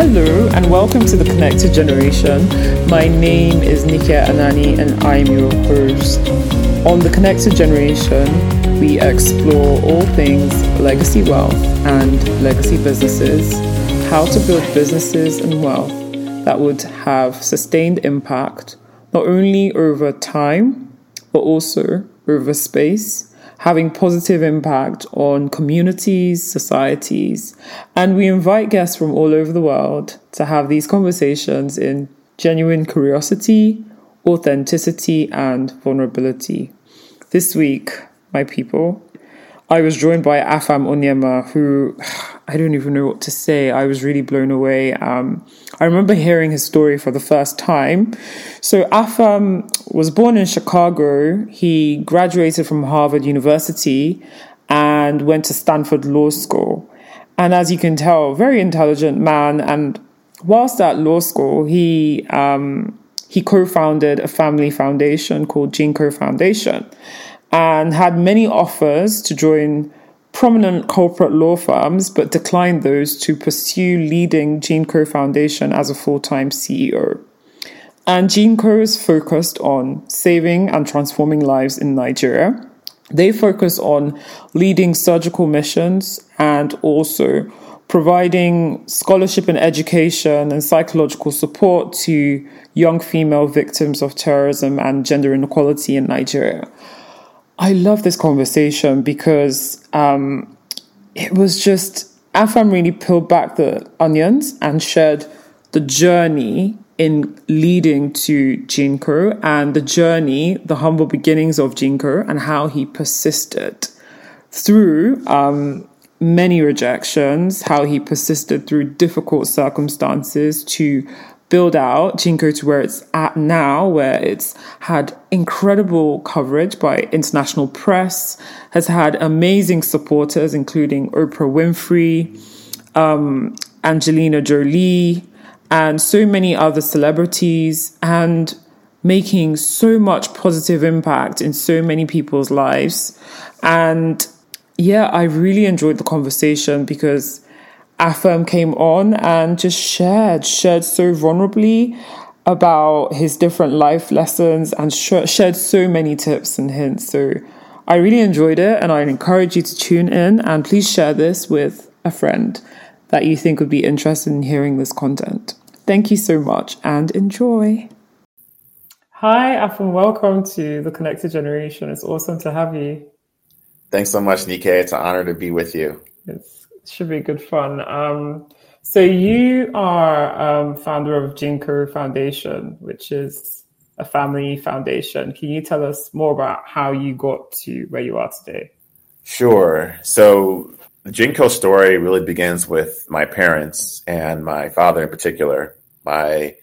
Hello and welcome to the Connected Generation. My name is Nikia Anani and I'm your host. On the Connected Generation, we explore all things legacy wealth and legacy businesses, how to build businesses and wealth that would have sustained impact not only over time but also over space having positive impact on communities, societies, and we invite guests from all over the world to have these conversations in genuine curiosity, authenticity, and vulnerability. This week, my people, I was joined by Afam Onyema, who I don't even know what to say. I was really blown away. Um, I remember hearing his story for the first time. So, Afam was born in Chicago. He graduated from Harvard University and went to Stanford Law School. And as you can tell, very intelligent man. And whilst at law school, he um, he co-founded a family foundation called GEANCO Foundation and had many offers to join prominent corporate law firms, but declined those to pursue leading GEANCO Foundation as a full time CEO. And GEANCO is focused on saving and transforming lives in Nigeria. They focus on leading surgical missions and also providing scholarship and education and psychological support to young female victims of terrorism and gender inequality in Nigeria. I love this conversation because um, it was just Afam really peeled back the onions and shared the journey in leading to GEANCO and the journey, the humble beginnings of GEANCO and how he persisted through um, many rejections, how he persisted through difficult circumstances to build out GEANCO to where it's at now, where it's had incredible coverage by international press, has had amazing supporters, including Oprah Winfrey, um, Angelina Jolie, and so many other celebrities, and making so much positive impact in so many people's lives. And yeah, I really enjoyed the conversation because Afam came on and just shared, shared so vulnerably about his different life lessons and sh- shared so many tips and hints. So I really enjoyed it and I encourage you to tune in and please share this with a friend that you think would be interested in hearing this content. Thank you so much and enjoy. Hi, Afam. Welcome to the Connected Generation. It's awesome to have you. Thanks so much, Nike. It's an honor to be with you. It's should be good fun. Um, so you are um, founder of GEANCO Foundation, which is a family foundation. Can you tell us more about how you got to where you are today? Sure. So the GEANCO story really begins with my parents and my father in particular. My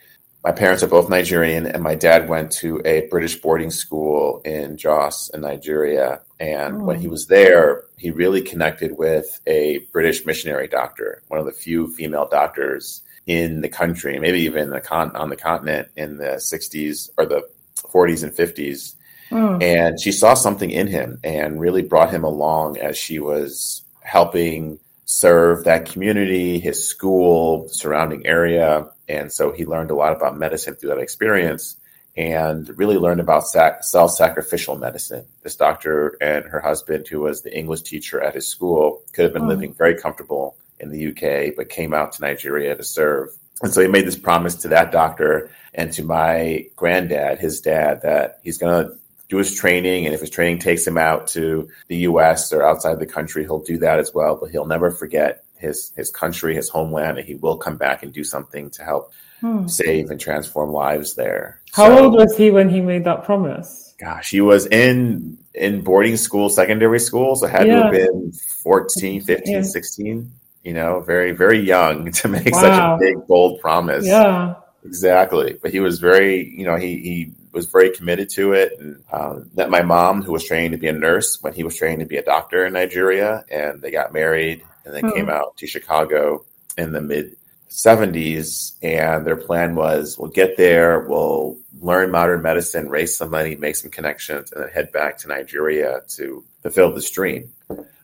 my parents are both Nigerian, and my dad went to a British boarding school in Jos in Nigeria. And oh. when he oh. was there, he really connected with a British missionary doctor, one of the few female doctors in the country, maybe even the con- on the continent in the 60s or the 40s and 50s. Oh. Hmm. And she saw something in him and really brought him along as she was helping serve that community, his school, surrounding area. And so he learned a lot about medicine through that experience and really learned about sac- self sacrificial medicine. This doctor and her husband, who was the English teacher at his school, could have been oh. living very comfortable in the UK, but came out to Nigeria to serve. And so he made this promise to that doctor and to my granddad, his dad, that he's going to do his training. And if his training takes him out to the US or outside the country, he'll do that as well. But he'll never forget his, his country, his homeland, and he will come back and do something to help hmm. save and transform lives there. How so, old was he when he made that promise? Gosh, he was in in boarding school, secondary school, so had yeah. to have been 14, 15, yeah. 16, you know, very, very young to make wow. such a big, bold promise. Yeah. Exactly. But he was very, you know, he he was very committed to it. And um, met my mom, who was training to be a nurse when he was training to be a doctor in Nigeria, and they got married and then came out to Chicago in the mid 70s. And their plan was we'll get there, we'll learn modern medicine, raise some money, make some connections, and then head back to Nigeria to fulfill this dream.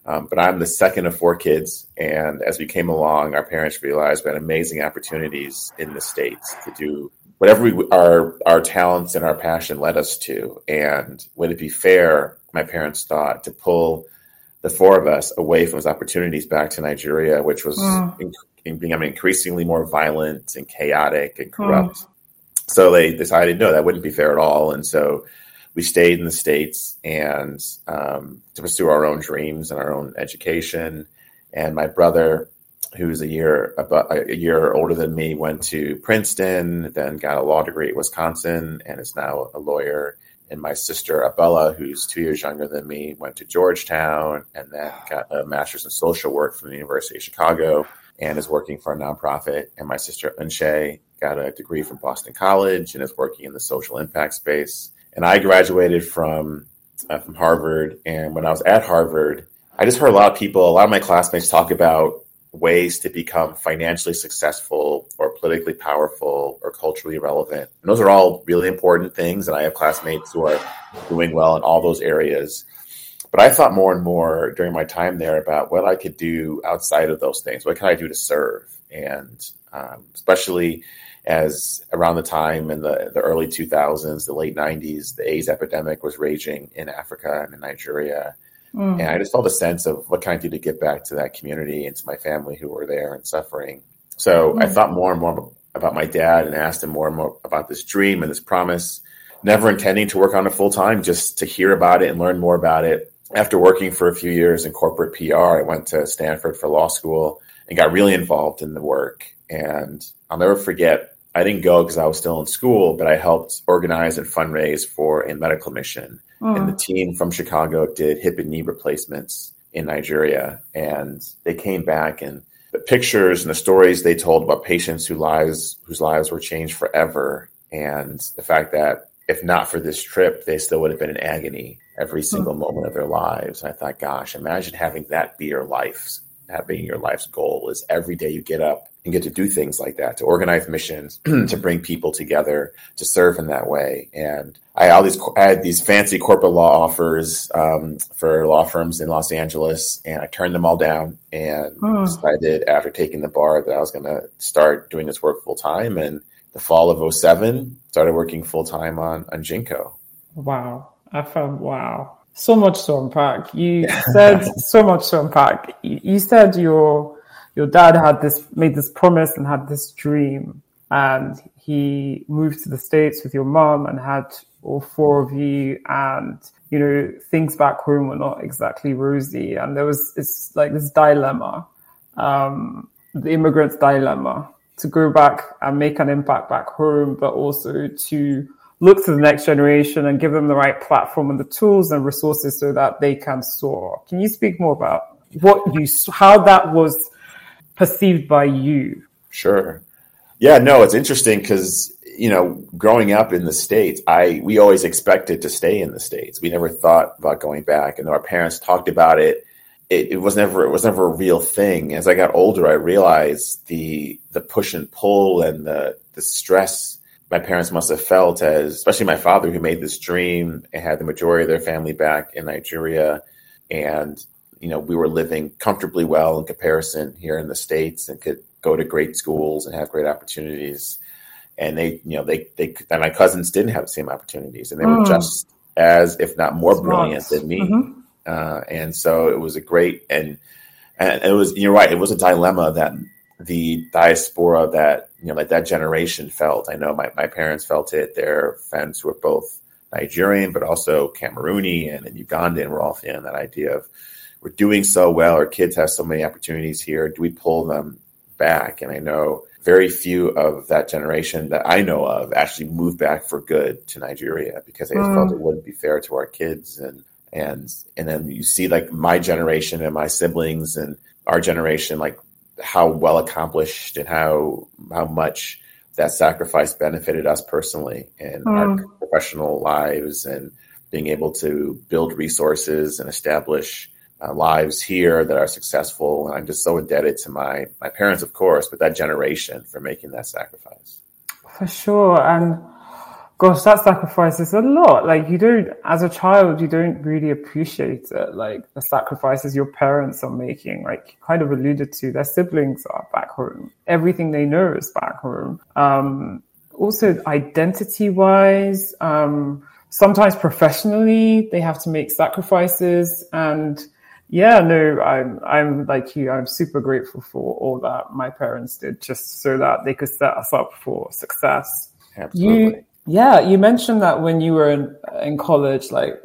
Um, but I'm the second of four kids. And as we came along, our parents realized we had amazing opportunities in the States to do whatever we, our, our talents and our passion led us to. And would it be fair, my parents thought, to pull the four of us away from those opportunities back to Nigeria, which was mm. in, becoming increasingly more violent and chaotic and corrupt. Mm. So they decided, no, that wouldn't be fair at all. And so we stayed in the states and um, to pursue our own dreams and our own education. And my brother, who's a year about a year older than me, went to Princeton, then got a law degree at Wisconsin, and is now a lawyer. And my sister Abella, who's two years younger than me, went to Georgetown and then got a master's in social work from the University of Chicago and is working for a nonprofit. And my sister Unshay got a degree from Boston College and is working in the social impact space and I graduated from uh, from Harvard. And when I was at Harvard, I just heard a lot of people, a lot of my classmates talk about ways to become financially successful or politically powerful or culturally relevant. And those are all really important things. And I have classmates who are doing well in all those areas. But I thought more and more during my time there about what I could do outside of those things. What can I do to serve? And um, especially as around the time in the, the early 2000s, the late 90s, the AIDS epidemic was raging in Africa and in Nigeria. Mm. And I just felt a sense of what can I do to get back to that community and to my family who were there and suffering. So mm. I thought more and more about my dad and asked him more and more about this dream and this promise, never intending to work on it full time, just to hear about it and learn more about it. After working for a few years in corporate PR, I went to Stanford for law school and got really involved in the work. And I'll never forget I didn't go because I was still in school, but I helped organize and fundraise for a medical mission. Mm. And the team from Chicago did hip and knee replacements in Nigeria. And they came back and the pictures and the stories they told about patients whose lives whose lives were changed forever. And the fact that if not for this trip, they still would have been in agony every hmm. single mm. moment of their lives. And I thought, gosh, imagine having that be your life, that being your life's goal is every day you get up and get to do things like that, to organize missions, to bring people together, to serve in that way. And I all these I had these fancy corporate law offers um, for law firms in Los Angeles, and I turned them all down and hmm. decided after taking the bar that I was going to start doing this work full time. And the fall of 07, started working full time on on GEANCO. Wow, I found wow. So much to unpack. You said so much to unpack. You said your your dad had this made this promise and had this dream and he moved to the states with your mom and had all four of you and you know things back home were not exactly rosy and there was it's like this dilemma um, the immigrant's dilemma to go back and make an impact back home but also to look to the next generation and give them the right platform and the tools and resources so that they can soar can you speak more about what you how that was perceived by you? Sure. Yeah, no, it's interesting because you know, growing up in the states, I we always expected to stay in the states. We never thought about going back, and our parents talked about it. It, it was never it was never a real thing. As I got older, I realized the the push and pull and the the stress my parents must have felt as especially my father who made this dream and had the majority of their family back in Nigeria and you know, we were living comfortably well in comparison here in the States and could go to great schools and have great opportunities. And they, you know, they, they, and my cousins didn't have the same opportunities and they mm. were just as, if not more Smart. brilliant than me. Mm-hmm. Uh, and so it was a great, and, and it was, you're right. It was a dilemma that the diaspora that, you know, like that generation felt. I know my, my parents felt it. Their friends who were both Nigerian, but also Cameroonian and Ugandan were all feeling that idea of, we're doing so well, our kids have so many opportunities here. Do we pull them back? And I know very few of that generation that I know of actually moved back for good to Nigeria because they mm. felt it wouldn't be fair to our kids and and and then you see like my generation and my siblings and our generation like how well accomplished and how how much that sacrifice benefited us personally in mm. our professional lives and being able to build resources and establish uh, lives here that are successful. And I'm just so indebted to my my parents, of course, but that generation for making that sacrifice. For sure, and gosh, that sacrifice is a lot. Like you don't, as a child, you don't really appreciate it. Like the sacrifices your parents are making, like kind of alluded to, their siblings are back home. Everything they know is back home. Um, also identity wise, um, sometimes professionally, they have to make sacrifices and yeah, no, I'm I'm like you. I'm super grateful for all that my parents did, just so that they could set us up for success. Absolutely. You, yeah, you mentioned that when you were in, in college, like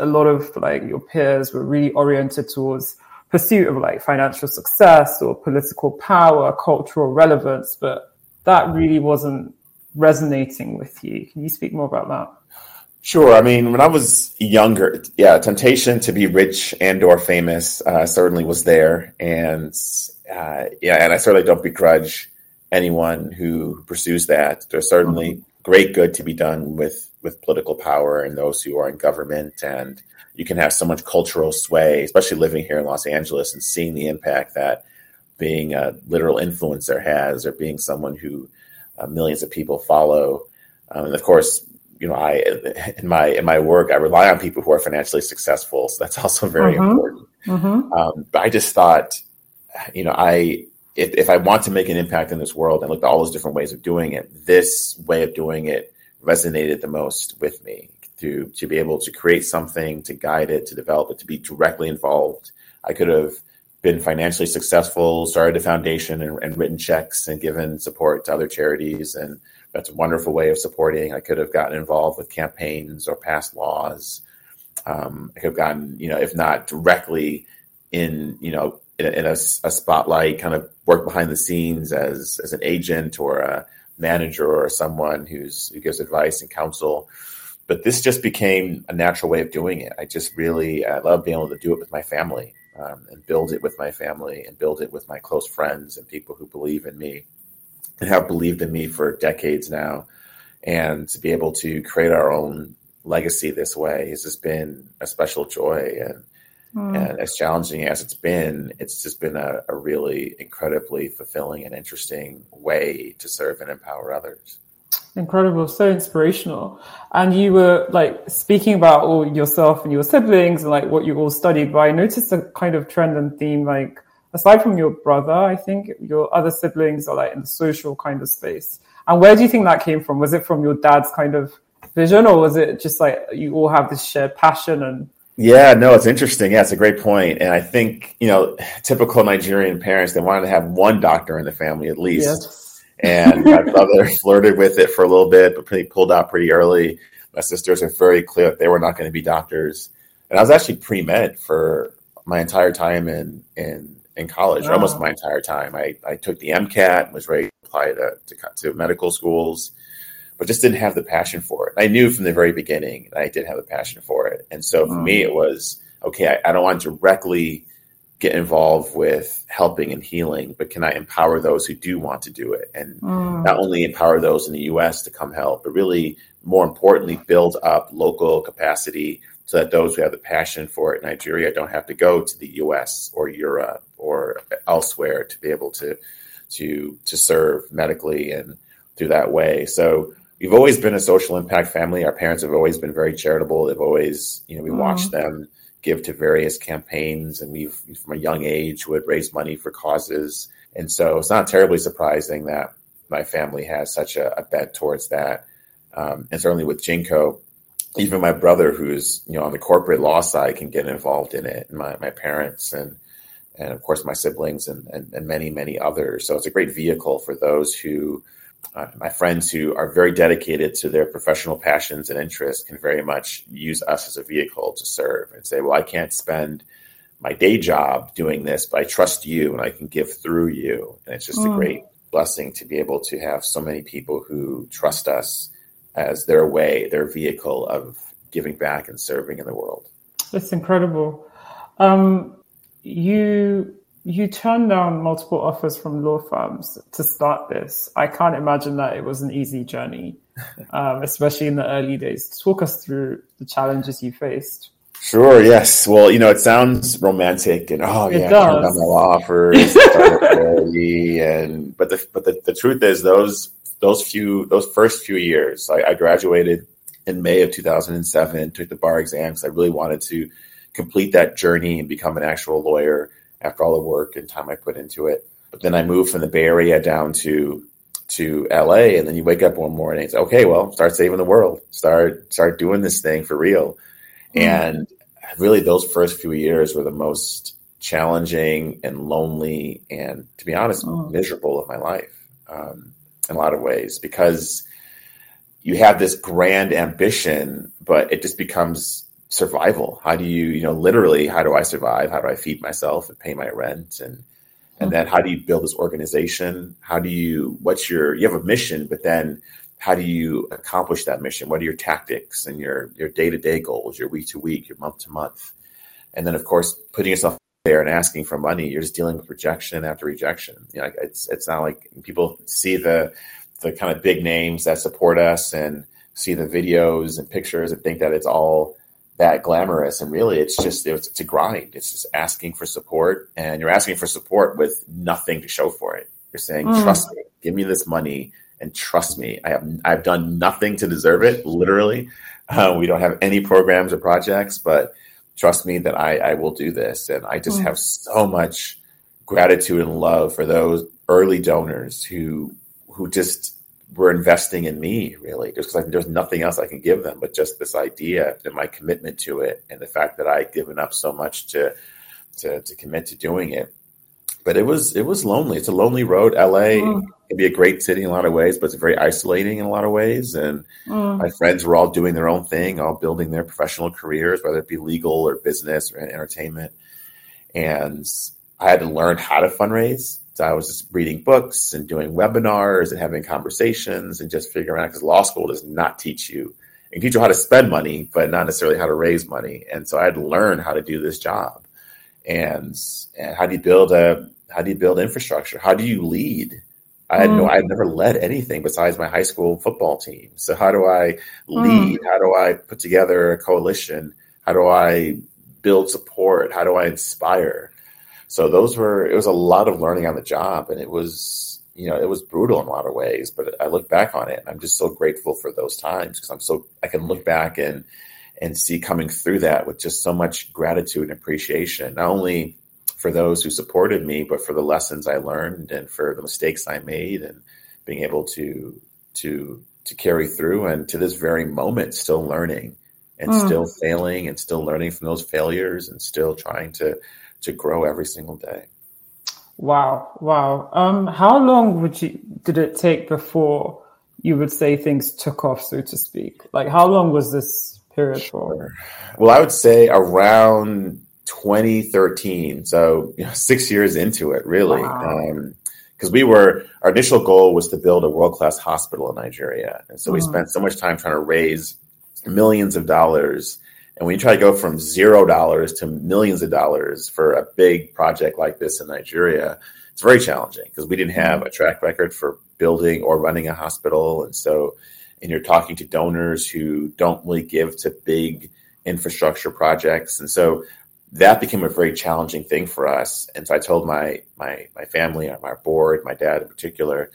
a lot of like your peers were really oriented towards pursuit of like financial success or political power, cultural relevance, but that really wasn't resonating with you. Can you speak more about that? Sure. I mean, when I was younger, yeah, temptation to be rich and or famous uh, certainly was there, and uh, yeah, and I certainly don't begrudge anyone who pursues that. There's certainly mm-hmm. Great good to be done with with political power and those who are in government, and you can have so much cultural sway, especially living here in Los Angeles and seeing the impact that being a literal influencer has, or being someone who uh, millions of people follow. Um, and of course, you know, I in my in my work, I rely on people who are financially successful. So that's also very mm-hmm. important. Mm-hmm. Um, but I just thought, you know, I if, if I want to make an impact in this world and look at all those different ways of doing it, this way of doing it resonated the most with me. To to be able to create something, to guide it, to develop it, to be directly involved. I could have been financially successful, started a foundation and, and written checks and given support to other charities and that's a wonderful way of supporting. I could have gotten involved with campaigns or passed laws. Um, I could have gotten, you know, if not directly in, you know, in, a, in a, a, spotlight, kind of work behind the scenes as as an agent or a manager or someone who's who gives advice and counsel. But this just became a natural way of doing it. I just really I love being able to do it with my family um, and build it with my family and build it with my close friends and people who believe in me and have believed in me for decades now. And to be able to create our own legacy this way has just been a special joy. And, mm. and as challenging as it's been, it's just been a, a really incredibly fulfilling and interesting way to serve and empower others. Incredible, so inspirational. And you were like speaking about all yourself and your siblings and like what you all studied, but I noticed a kind of trend and theme like aside from your brother, I think your other siblings are like in the social kind of space. And where do you think that came from? Was it from your dad's kind of vision, or was it just like you all have this shared passion and? Yeah, no, it's interesting. Yeah, it's a great point. And I think, you know, typical Nigerian parents, they wanted to have one doctor in the family at least. Yes. And my brother flirted with it for a little bit, but pretty pulled out pretty early. My sisters are very clear that they were not going to be doctors. And I was actually pre med for my entire time in, in in college, wow. almost my entire time. I, I took the MCAT, was ready to apply to, to, to, medical schools, but just didn't have the passion for it. I knew from the very beginning that I did have a passion for it. And so for me, it was okay, I, I don't want to directly get involved with helping and healing, but can I empower those who do want to do it? And mm. not only empower those in the US to come help, but really more importantly, build up local capacity so that those who have the passion for it in Nigeria don't have to go to the US or Europe or elsewhere to be able to to to serve medically and through that way. So we've always been a social impact family. Our parents have always been very charitable. They've always, you know, we mm. watched them give to various campaigns and we've from a young age would raise money for causes. And so it's not terribly surprising that my family has such a, a bent towards that. Um, and certainly with GEANCO, even my brother, who's you know on the corporate law side, can get involved in it. And my my parents and and of course my siblings and, and, and many many others. So it's a great vehicle for those who. Uh, my friends who are very dedicated to their professional passions and interests can very much use us as a vehicle to serve and say, well, I can't spend my day job doing this, but I trust you and I can give through you. And it's just mm. a great blessing to be able to have so many people who trust us as their way, their vehicle of giving back and serving in the world. That's incredible. Um, you you turned down multiple offers from law firms to start this. I can't imagine that it was an easy journey, um, especially in the early days. Talk us through the challenges you faced. Sure. Yes. Well, you know, it sounds romantic, and oh it yeah, does. turned down law offers, and but the but the, the truth is those those few, those first few years, I, I graduated in May of 2007, took the bar exams. I really wanted to complete that journey and become an actual lawyer after all the work and time I put into it. But then I moved from the Bay Area down to to LA, and then you wake up one morning, and it's okay, well, start saving the world, start start doing this thing for real. Mm-hmm. And really, those first few years were the most challenging and lonely, and to be honest, mm-hmm. miserable of my life um, in a lot of ways because you have this grand ambition, but it just becomes survival. How do you, you know, literally, how do I survive? How do I feed myself and pay my rent? And and then how do you build this organization? How do you what's your you have a mission, but then how do you accomplish that mission? What are your tactics and your your day to day goals, your week to week, your month to month? And then of course putting yourself there and asking for money, you're just dealing with rejection after rejection. You know, it's it's not like people see the the kind of big names that support us and see the videos and pictures and think that it's all that glamorous and really it's just it's, it's, a grind. It's just asking for support and you're asking for support with nothing to show for it. You're saying mm. trust me. Give me this money and trust me. I have i've done nothing to deserve it literally. Uh, we don't have any programs or projects but trust me that i i will do this. And i just mm. have so much gratitude and love for those early donors who who just were investing in me really just because there's nothing else I can give them but just this idea and my commitment to it and the fact that I'd given up so much to to, to commit to doing it. But it was it was lonely. It's a lonely road. LA mm. can be a great city in a lot of ways, but it's very isolating in a lot of ways. And mm. my friends were all doing their own thing, all building their professional careers, whether it be legal or business or entertainment. And I had to learn how to fundraise so I was just reading books and doing webinars and having conversations and just figuring out because law school does not teach you. and teach you how to spend money, but not necessarily how to raise money. And so I had to learn how to do this job. And, and how do you build a how do you build infrastructure? How do you lead? I had no, mm. I had never led anything besides my high school football team. So how do I lead? Mm. How do I put together a coalition? How do I build support? How do I inspire? So those were it was a lot of learning on the job, and it was you know it was brutal in a lot of ways. But I look back on it, and I'm just so grateful for those times because I'm so I can look back and and see coming through that with just so much gratitude and appreciation, not only for those who supported me, but for the lessons I learned and for the mistakes I made, and being able to to to carry through, and to this very moment, still learning and mm. still failing and still learning from those failures and still trying to to grow every single day. Wow, wow. Um, how long would you did it take before you would say things took off, so to speak? Like, how long was this period for? Well, I would say around 2013. So you know, six years into it, really. because um, we were our initial goal was to build a world class hospital in Nigeria, and so we mm. spent so much time trying to raise millions of dollars and when you try to go from zero dollars to millions of dollars for a big project like this in Nigeria, it's very challenging because we didn't have a track record for building or running a hospital. And so, and you're talking to donors who don't really give to big infrastructure projects. And so that became a very challenging thing for us. And so I told my my my family, uh, my board, my dad in particular,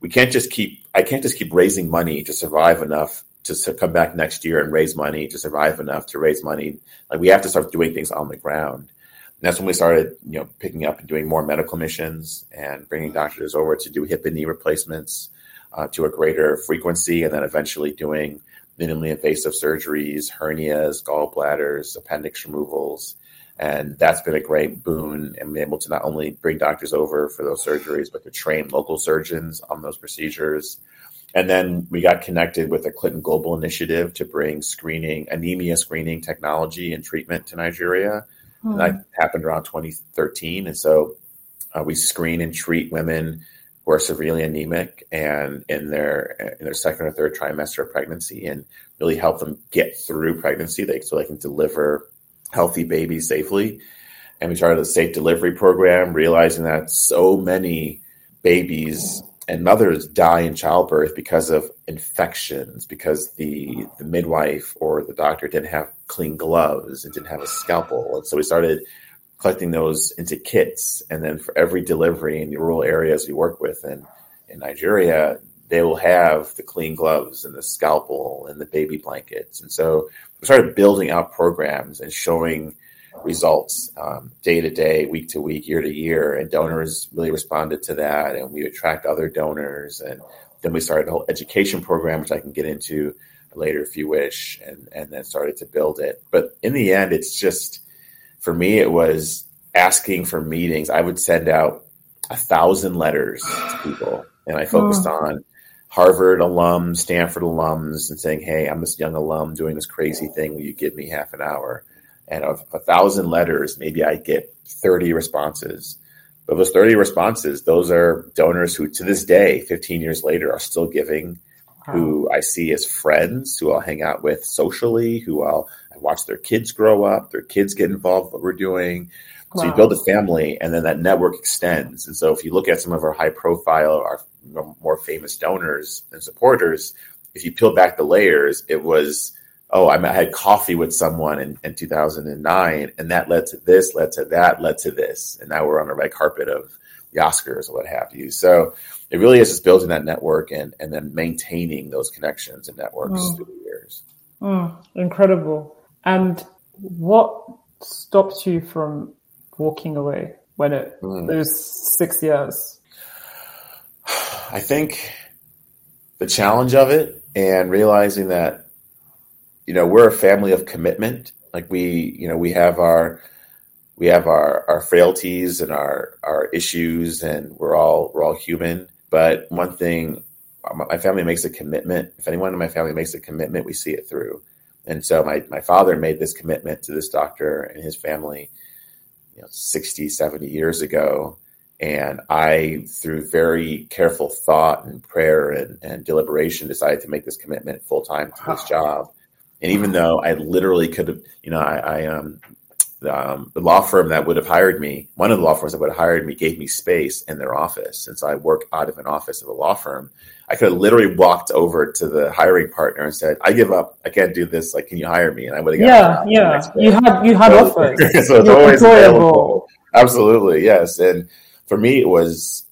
we can't just keep I can't just keep raising money to survive enough to come back next year and raise money to survive enough to raise money. Like we have to start doing things on the ground. And that's when we started, you know, picking up and doing more medical missions and bringing doctors over to do hip and knee replacements uh, to a greater frequency, and then eventually doing minimally invasive surgeries, hernias, gallbladders, appendix removals. And that's been a great boon and being able to not only bring doctors over for those surgeries, but to train local surgeons on those procedures and then we got connected with the Clinton Global Initiative to bring screening, anemia screening technology and treatment to Nigeria. And that hmm. happened around 2013. And so uh, we screen and treat women who are severely anemic and in their in their second or third trimester of pregnancy, and really help them get through pregnancy, they, so they can deliver healthy babies safely. And we started a safe delivery program, realizing that so many babies and mothers die in childbirth because of infections because the the midwife or the doctor didn't have clean gloves and didn't have a scalpel and so we started collecting those into kits and then for every delivery in the rural areas we work with in in Nigeria they will have the clean gloves and the scalpel and the baby blankets. And so we started building out programs and showing results um, day to day, week to week, year to year. And donors really responded to that. And we attract other donors. And then we started a whole education program, which I can get into later if you wish, and, and then started to build it. But in the end, it's just, for me, it was asking for meetings. I would send out a thousand letters to people, and I focused oh. on Harvard alums, Stanford alums, and saying, "Hey, I'm this young alum doing this crazy thing. Will you give me half an hour?" And of a thousand letters, maybe I get 30 responses. But those 30 responses, those are donors who, to this day, 15 years later, are still giving. Who I see as friends, who I'll hang out with socially, who I'll I watch their kids grow up, their kids get involved in what we're doing. So you build a family, and then that network extends. And so if you look at some of our high profile, our more famous donors and supporters, if you peel back the layers, it was, oh, I had coffee with someone in, in 2009, and that led to this, led to that, led to this. And now we're on the red carpet of the Oscars or what have you. So it really is just building that network and, and then maintaining those connections and networks mm. through the years. Mm, incredible. And what stopped you from walking away when it mm. was six years? I think the challenge of it and realizing that, you know, we're a family of commitment. Like we, you know, we have our, we have our, our frailties and our, our issues and we're all, we're all human. But one thing, um, my family makes a commitment. If anyone in my family makes a commitment, we see it through. And so my, my father made this commitment to this doctor and his family, you know, 60, 70 years ago. And I, through very careful thought and prayer and, and deliberation, decided to make this commitment full time to this job. And even though I literally could have, you know, I, I um, um, the law firm that would have hired me, one of the law firms that would have hired me, gave me space in their office. Since I work out of an office of a law firm, I could have literally walked over to the hiring partner and said, "I give up. I can't do this. Like, can you hire me?" And I would have. Got yeah, yeah. You had you had so, offers. so it's always available. Absolutely, yes. And for me, it was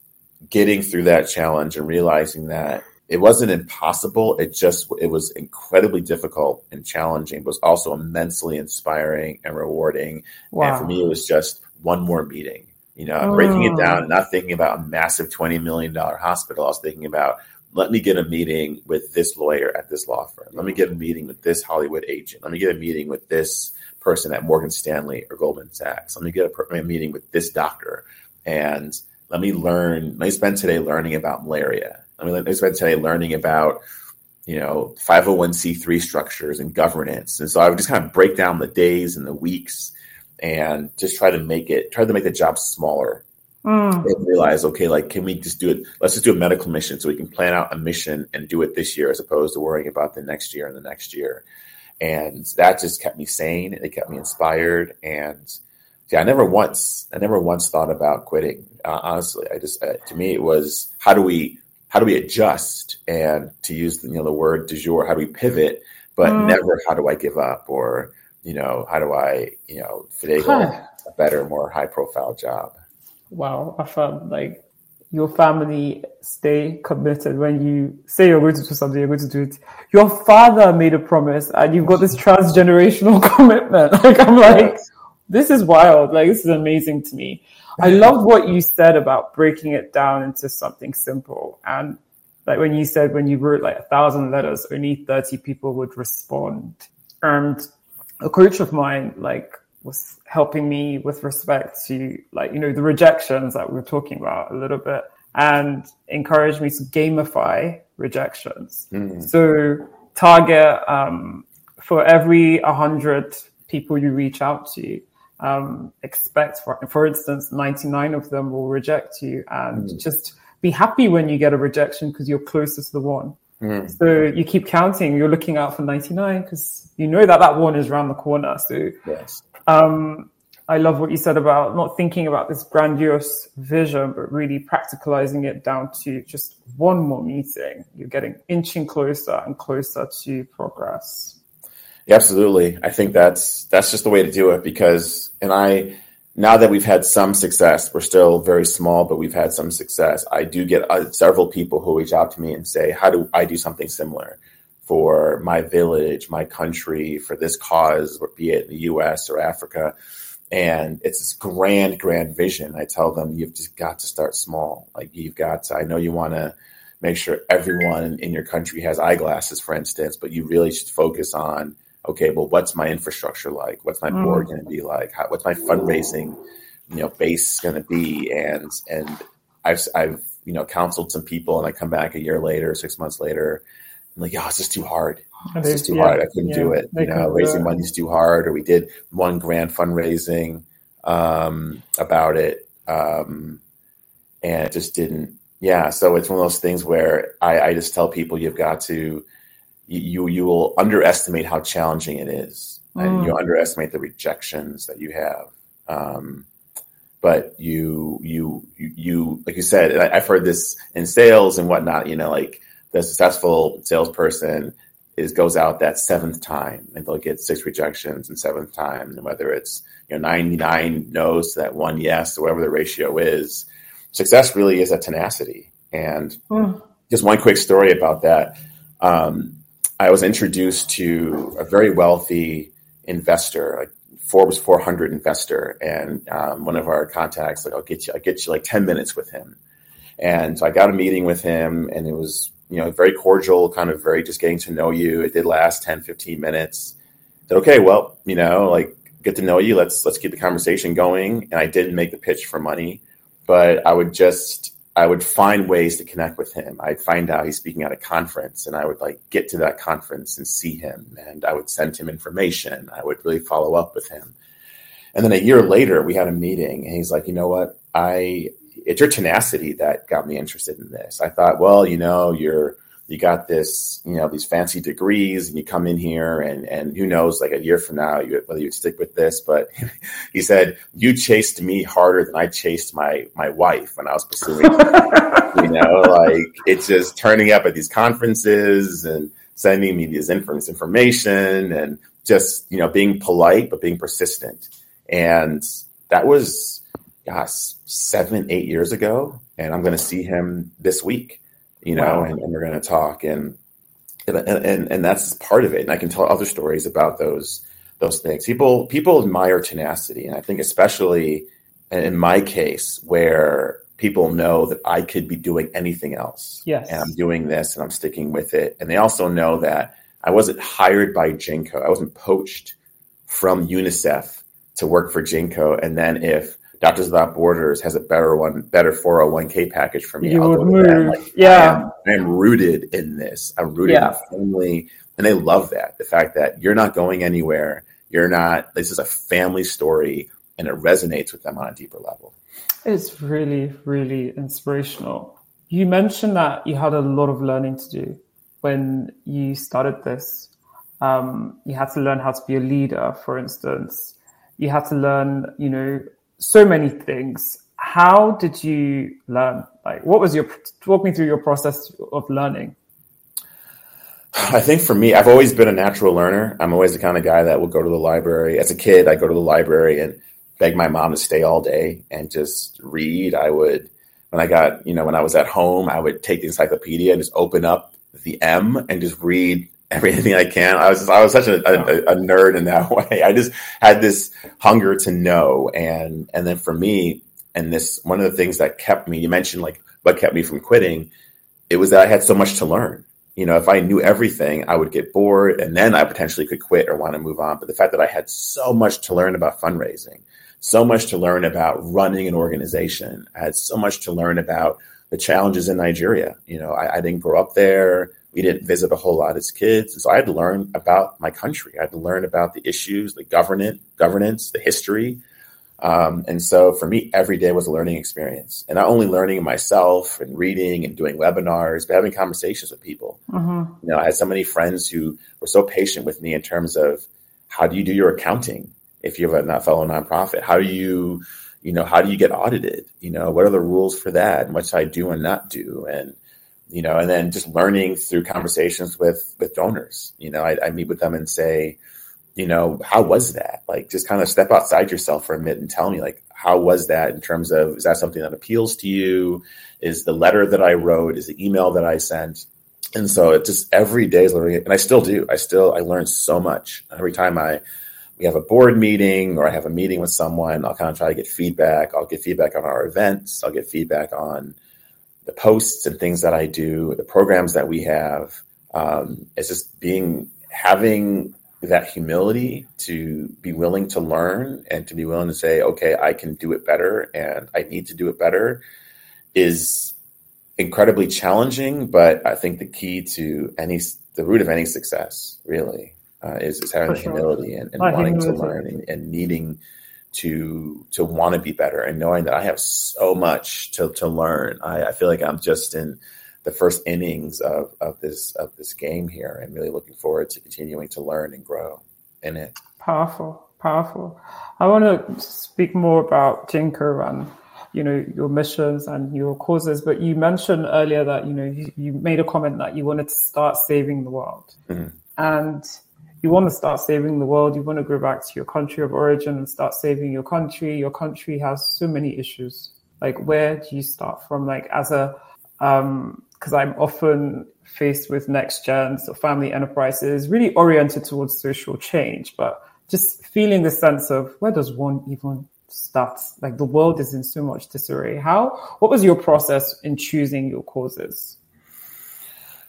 getting through that challenge and realizing that it wasn't impossible. It just it was incredibly difficult and challenging, but was also immensely inspiring and rewarding. Wow. And for me, it was just one more meeting. You know, oh. breaking it down, oh. not thinking about a massive twenty million dollar hospital. I was thinking about let me get a meeting with this lawyer at this law firm. Let me get a meeting with this Hollywood agent. Let me get a meeting with this person at Morgan Stanley or Goldman Sachs. Let me get a, a meeting with this doctor and let me learn. Let me spend today learning about malaria. Let me, let me spend today learning about you know 501c3 structures and governance. And so I would just kind of break down the days and the weeks and just try to make it try to make the job smaller. Mm. And realize, okay, like, can we just do it? Let's just do a medical mission so we can plan out a mission and do it this year as opposed to worrying about the next year and the next year. And that just kept me sane. It kept me inspired. And yeah, I never once, I never once thought about quitting. Uh, honestly, I just, uh, to me, it was how do we, how do we adjust? And to use you know the word du jour, how do we pivot? But mm. never how do I give up or you know how do I you know finagle huh. a better, more high profile job? Wow, I felt like your family stay committed when you say you're going to do something, you're going to do it. Your father made a promise and you've got this transgenerational commitment. Like I'm like, yes this is wild. Like, this is amazing to me. I loved what you said about breaking it down into something simple. And like when you said when you wrote like a thousand letters, only 30 people would respond. And a coach of mine, like, was helping me with respect to like, you know, the rejections that we were talking about a little bit and encouraged me to gamify rejections. Mm. So target um, for every 100 people you reach out to, um, expect, for, for instance, 99 of them will reject you and mm. just be happy when you get a rejection because you're closest to the one. Mm. So you keep counting, you're looking out for 99 because you know that that one is around the corner. So yes. um, I love what you said about not thinking about this grandiose vision, but really practicalizing it down to just one more meeting. You're getting inching closer and closer to progress. Yeah, absolutely. I think that's that's just the way to do it because, and I now that we've had some success, we're still very small, but we've had some success. I do get uh, several people who reach out to me and say, "How do I do something similar for my village, my country, for this cause, be it in the U.S. or Africa?" And it's this grand, grand vision. I tell them, "You've just got to start small. Like you've got to. I know you want to." Make sure everyone in your country has eyeglasses, for instance, but you really should focus on okay, well, what's my infrastructure like? What's my board mm. going to be like? How, what's my fundraising, you know, base going to be? And and I've I've you know counseled some people, and I come back a year later, six months later, I'm like, oh, it's just too hard. It's just too yeah, hard. I couldn't yeah, do it. You know, raising money is too hard. Or we did one grand fundraising um, about it, um, and it just didn't. Yeah, so it's one of those things where I, I just tell people you've got to you you will underestimate how challenging it is, mm. and you underestimate the rejections that you have. Um, but you you you like you said, I've heard this in sales and whatnot. You know, like the successful salesperson is goes out that seventh time and they'll get six rejections and seventh time, and whether it's you know 99 no's to that one yes or whatever the ratio is. Success really is a tenacity. And mm. just one quick story about that. Um, I was introduced to a very wealthy investor, like Forbes 400 investor, and um, one of our contacts like, "I'll get you, I'll get you like 10 minutes with him." And so I got a meeting with him, and it was you know very cordial, kind of very just getting to know you. It did last 10, 15 minutes. I said, okay, well, you know, like get to know you. Let's let's keep the conversation going. And I didn't make the pitch for money, but I would just I would find ways to connect with him. I'd find out he's speaking at a conference and I would like get to that conference and see him and I would send him information. I would really follow up with him. And then a year later we had a meeting and he's like, "You know what? I it's your tenacity that got me interested in this. I thought, well, you know, you're you got this, you know, these fancy degrees, and you come in here, and and who knows, like a year from now, you, whether you stick with this. But he said you chased me harder than I chased my my wife when I was pursuing. you know, like it's just turning up at these conferences and sending me these inference information, and just you know being polite but being persistent. And that was, gosh, seven eight years ago, and I'm going to see him this week you know, wow. and, and, we're going to talk and, and, and, and that's part of it. And I can tell other stories about those, those things. People, people admire tenacity. And I think especially in my case where people know that I could be doing anything else. Yes. And I'm doing this and I'm sticking with it. And they also know that I wasn't hired by GEANCO. I wasn't poached from UNICEF to work for GEANCO. And then if Doctors Without Borders has a better one, better 401k package for me. You would move. Like, yeah. I am, I am, rooted in this. I'm rooted yeah. in family. And they love that. The fact that you're not going anywhere. You're not, this is a family story and it resonates with them on a deeper level. It's really, really inspirational. You mentioned that you had a lot of learning to do when you started this. Um, you had to learn how to be a leader, for instance. You had to learn, you know, so many things. How did you learn? Like, what was your walk me through your process of learning? I think for me, I've always been a natural learner. I'm always the kind of guy that will go to the library. As a kid, I go to the library and beg my mom to stay all day and just read. I would, when I got, you know, when I was at home, I would take the encyclopedia and just open up the M and just read everything I can. I was I was such a, a, a, nerd in that way. I just had this hunger to know, and and then for me, and this one of the things that kept me. You mentioned like what kept me from quitting. It was that I had so much to learn. You know, if I knew everything, I would get bored, and then I potentially could quit or want to move on. But the fact that I had so much to learn about fundraising, so much to learn about running an organization, I had so much to learn about the challenges in Nigeria. You know, I, I didn't grow up there we didn't visit a whole lot as kids. And so I had to learn about my country. I had to learn about the issues, the governance, governance, the history. Um, and so for me, every day was a learning experience. And not only learning myself and reading and doing webinars, but having conversations with people. Mm-hmm. You know, I had so many friends who were so patient with me in terms of how do you do your accounting if you have a fellow nonprofit? How do you, you know, how do you get audited? You know, what are the rules for that? And what should I do and not do? And you know, and then just learning through conversations with with donors. You know, I, I meet with them and say, you know, how was that? Like, just kind of step outside yourself for a minute and tell me, like, how was that in terms of is that something that appeals to you? Is the letter that I wrote, is the email that I sent? And so it just every day is learning, and I still do. I still I learn so much every time I we have a board meeting or I have a meeting with someone. I'll kind of try to get feedback. I'll get feedback on our events. I'll get feedback on the posts and things that I do, the programs that we have. Um, it's just being having that humility to be willing to learn and to be willing to say, okay, I can do it better and I need to do it better is incredibly challenging. But I think the key to any, the root of any success really uh, is, is having sure. humility and, and wanting humility. to learn and, and, needing to, to want to be better and knowing that I have so much to, to learn. I, I feel like I'm just in, the first innings of, of this of this game here and really looking forward to continuing to learn and grow in it. Powerful, powerful. I want to speak more about GEANCO and you know your missions and your causes, but you mentioned earlier that you know you, you made a comment that you wanted to start saving the world, mm-hmm. and you want to start saving the world. You want to go back to your country of origin and start saving your country. Your country has so many issues. Like, where do you start from? Like, as a um, because I'm often faced with next gens or family enterprises really oriented towards social change, but just feeling the sense of where does one even start? Like the world is in so much disarray. How, what was your process in choosing your causes?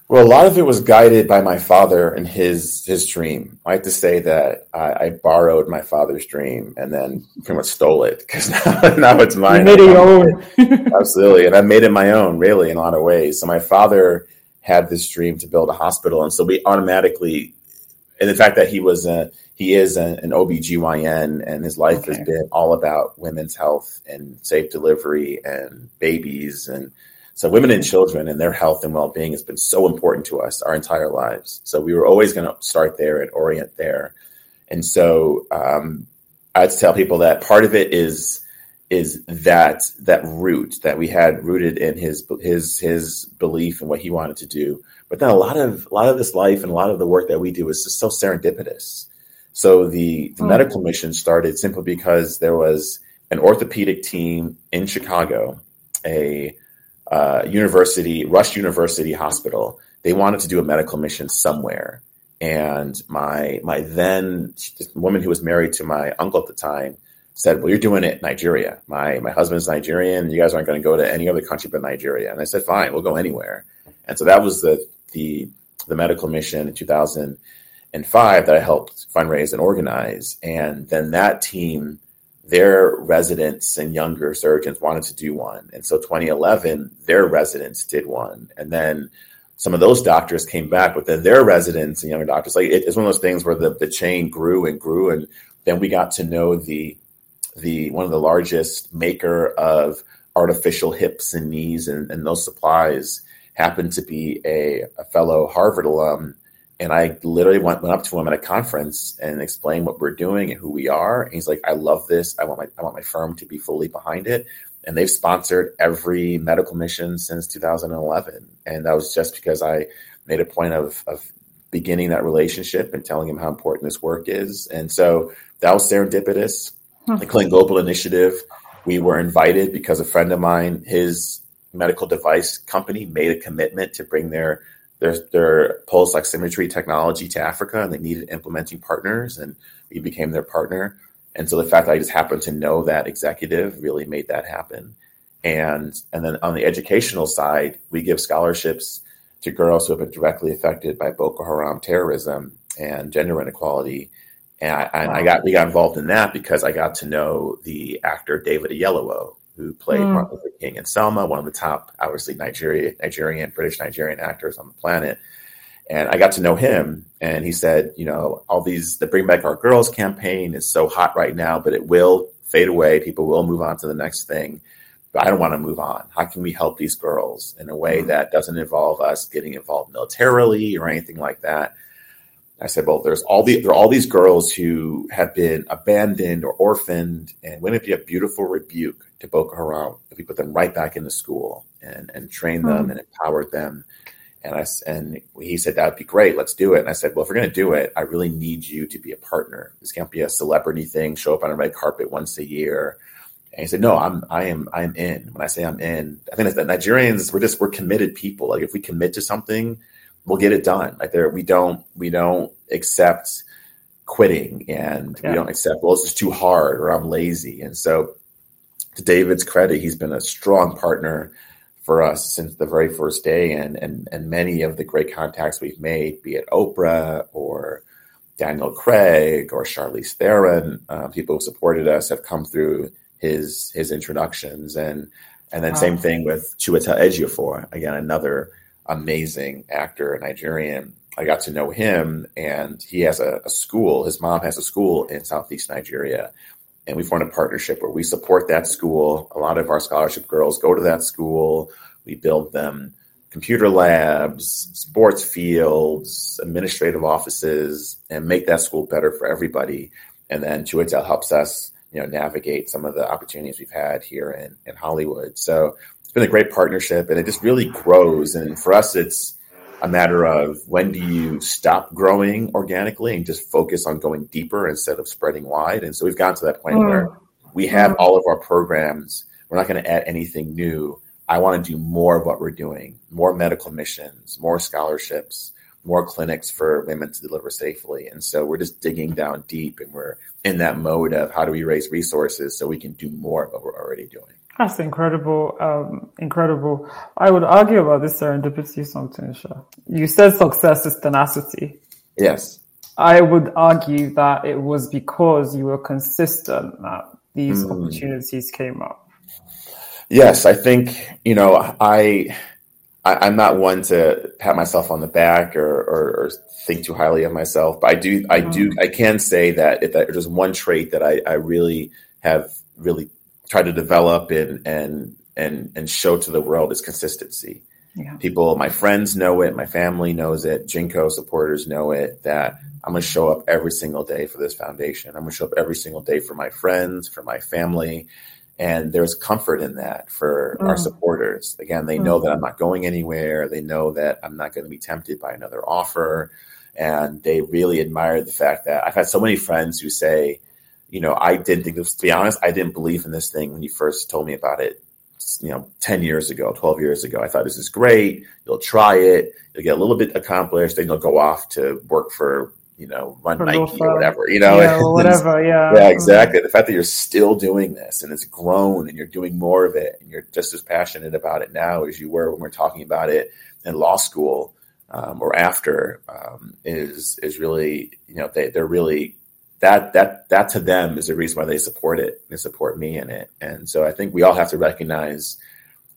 Well, a lot of it was guided by my father and his his dream. I like to say that I, I borrowed my father's dream and then pretty much stole it because now, now it's mine. You made it your own. Absolutely, and I made it my own, really, in a lot of ways. So my father had this dream to build a hospital, and so we automatically, and the fact that he was a he is a, an OBGYN and his life okay. has been all about women's health and safe delivery and babies and so women and children and their health and well-being has been so important to us our entire lives. So we were always going to start there and orient there. And so um, I'd tell people that part of it is is that that root that we had rooted in his his his belief and what he wanted to do. But then a lot of a lot of this life and a lot of the work that we do is just so serendipitous. So the, the mm. medical mission started simply because there was an orthopedic team in Chicago, a uh, university, Rush University Hospital. They wanted to do a medical mission somewhere, and my my then woman who was married to my uncle at the time said, "Well, you're doing it Nigeria. My my husband's Nigerian. You guys aren't going to go to any other country but Nigeria." And I said, "Fine, we'll go anywhere." And so that was the the the medical mission in 2005 that I helped fundraise and organize. And then that team their residents and younger surgeons wanted to do one. And so 2011, their residents did one. And then some of those doctors came back, but then their residents and younger doctors, like it, it's one of those things where the, the chain grew and grew. And then we got to know the, the, one of the largest maker of artificial hips and knees and, and those supplies happened to be a, a fellow Harvard alum and I literally went, went up to him at a conference and explained what we're doing and who we are. And he's like, I love this. I want my I want my firm to be fully behind it. And they've sponsored every medical mission since 2011. And that was just because I made a point of, of beginning that relationship and telling him how important this work is. And so that was serendipitous. Hmm. The Clinton Global Initiative, we were invited because a friend of mine, his medical device company made a commitment to bring their their their pulse oximetry technology to Africa, and they needed implementing partners, and we became their partner. And so the fact that I just happened to know that executive really made that happen. And and then on the educational side, we give scholarships to girls who have been directly affected by Boko Haram terrorism and gender inequality. And I, and I got we got involved in that because I got to know the actor David Oyelowo, who played mm. Martin Luther King and Selma, one of the top, obviously Nigerian, Nigerian, British Nigerian actors on the planet. And I got to know him, and he said, you know, all these the Bring Back Our Girls campaign is so hot right now, but it will fade away. People will move on to the next thing. But I don't want to move on. How can we help these girls in a way mm. that doesn't involve us getting involved militarily or anything like that? I said, well, there's all the there are all these girls who have been abandoned or orphaned, and wouldn't it be a beautiful rebuke to Boko Haram if we put them right back into school and and train them mm. and empower them? And I and he said that would be great. Let's do it. And I said, well, if we're going to do it, I really need you to be a partner. This can't be a celebrity thing. Show up on a red carpet once a year. And he said, "No, I'm I am I'm in. When I say I'm in, I think that Nigerians we're just we're committed people. Like if we commit to something, we'll get it done. Like there we don't we don't accept quitting and yeah. we don't accept well it's just too hard or I'm lazy. And so to David's credit, he's been a strong partner for us since the very first day and and and many of the great contacts we've made, be it Oprah or Daniel Craig or Charlize Theron, uh, people who supported us have come through his his introductions and and then wow. same thing with Chiwetel Ejiofor, again another amazing actor, Nigerian. I got to know him, and he has a, a, school. His mom has a school in Southeast Nigeria, and we formed a partnership where we support that school. A lot of our scholarship girls go to that school. We build them computer labs, sports fields, administrative offices, and make that school better for everybody. And then Chiwetel helps us you know navigate some of the opportunities we've had here in, in Hollywood. So it's been a great partnership, and it just really grows. And for us, it's a matter of when do you stop growing organically and just focus on going deeper instead of spreading wide. And so we've gotten to that point mm. where we have mm. all of our programs. We're not going to add anything new. I want to do more of what we're doing, more medical missions, more scholarships, more clinics for women to deliver safely. And so we're just digging down deep and we're in that mode of how do we raise resources so we can do more of what we're already doing. That's incredible. Um, incredible. I would argue about this serendipity something, Sure. You said success is tenacity. Yes. I would argue that it was because you were consistent that these mm. opportunities came up. Yes, I think, you know, I I, am not one to pat myself on the back or, or, or, think too highly of myself, but I do, I do, mm-hmm. I can say that if there's one trait that I, I really have really tried to develop and and and and show to the world is consistency. Yeah. People, my friends know it, my family knows it, GEANCO supporters know it. That I'm going to show up every single day for this foundation. I'm going to show up every single day for my friends, for my family, and there's comfort in that for mm. our supporters. Again, they mm. know that I'm not going anywhere. They know that I'm not going to be tempted by another offer. And they really admire the fact that I've had so many friends who say, you know, I didn't think this, to be honest, I didn't believe in this thing when you first told me about it, you know, 10 years ago, 12 years ago. I thought this is great. You'll try it. You'll get a little bit accomplished. Then you'll go off to work for you know, run Nike or whatever, you know, yeah, whatever, yeah, yeah, exactly. The fact that you're still doing this and it's grown and you're doing more of it and you're just as passionate about it now as you were when we are talking about it in law school um, or after um, is is really, you know, they they're really that that that to them is the reason why they support it. They support me in it, and so I think we all have to recognize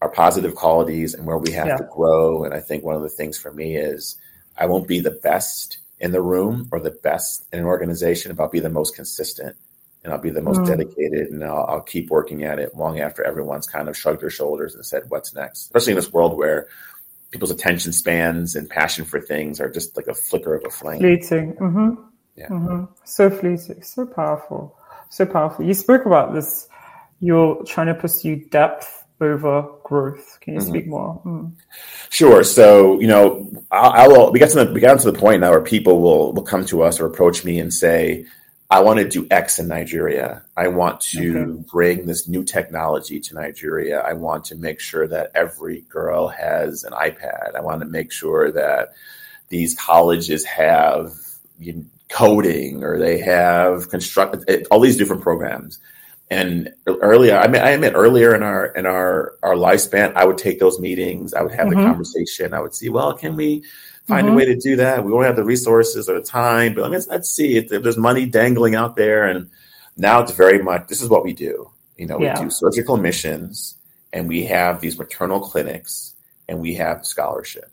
our positive qualities and where we have yeah. to grow. And I think one of the things for me is I won't be the best in the room or the best in an organization, but I'll be the most consistent and I'll be the most mm. dedicated and I'll, I'll, keep working at it long after everyone's kind of shrugged their shoulders and said, what's next? Especially in this world where people's attention spans and passion for things are just like a flicker of a flame. Fleeting. Mm-hmm. Yeah. Mm-hmm. So fleeting. So powerful. So powerful. You spoke about this. You're trying to pursue depth over growth. Can you mm-hmm. speak more? Mm. Sure. So you know, I, will. We got to the, we got to the point now where people will will come to us or approach me and say, "I want to do X in Nigeria. I want to okay. bring this new technology to Nigeria. I want to make sure that every girl has an iPad. I want to make sure that these colleges have." You coding or they have construct all these different programs and earlier, I mean, I admit earlier in our in our our lifespan, I would take those meetings. I would have mm-hmm. the conversation. I would see, well, can we find mm-hmm. a way to do that? We don't have the resources or the time, but let's let's see if there's money dangling out there. And now it's very much this is what we do. You know, yeah. we do surgical missions, and we have these maternal clinics, and we have scholarship.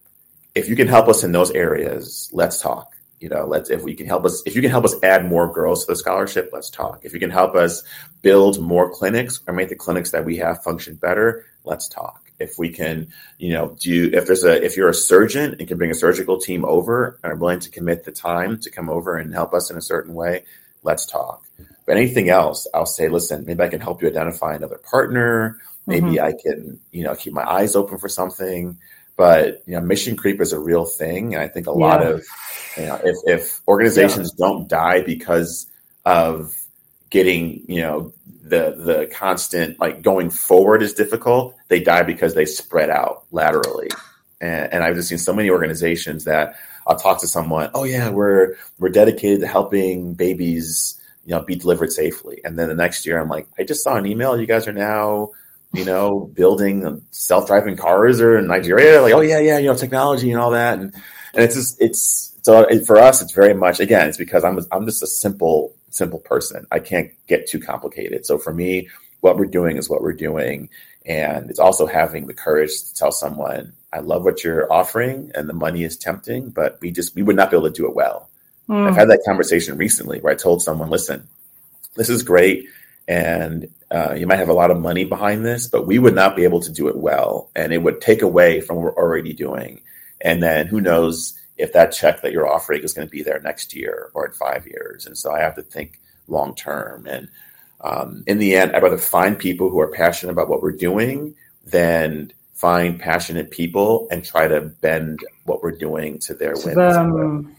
If you can help us in those areas, let's talk you know let's if we can help us if you can help us add more girls to the scholarship let's talk. If you can help us build more clinics or make the clinics that we have function better let's talk. If we can you know do if there's a if you're a surgeon and can bring a surgical team over and are willing to commit the time to come over and help us in a certain way let's talk. But anything else i'll say listen maybe i can help you identify another partner. Maybe mm-hmm. i can you know keep my eyes open for something. But you know mission creep is a real thing and i think a yeah. lot of you know, if, if organizations yeah. don't die because of getting, you know, the the constant like going forward is difficult. They die because they spread out laterally. And, and I've just seen so many organizations that I'll talk to someone, oh yeah, we're we're dedicated to helping babies, you know, be delivered safely. And then the next year I'm like, I just saw an email, you guys are now, you know, building self-driving cars or in Nigeria. Like, oh yeah, yeah, you know, technology and all that. And and it's just it's so for us it's very much again, it's because I'm I'm just a simple simple person. I can't get too complicated. So for me, what we're doing is what we're doing. And it's also having the courage to tell someone, I love what you're offering and the money is tempting, but we just, we would not be able to do it well. Mm. I've had that conversation recently where I told someone, listen, this is great. And uh, you might have a lot of money behind this, but we would not be able to do it well. And it would take away from what we're already doing. And then who knows if that check that you're offering is going to be there next year or in five years. And so I have to think long term. And um, in the end, I'd rather find people who are passionate about what we're doing than find passionate people and try to bend what we're doing to their whims. Um,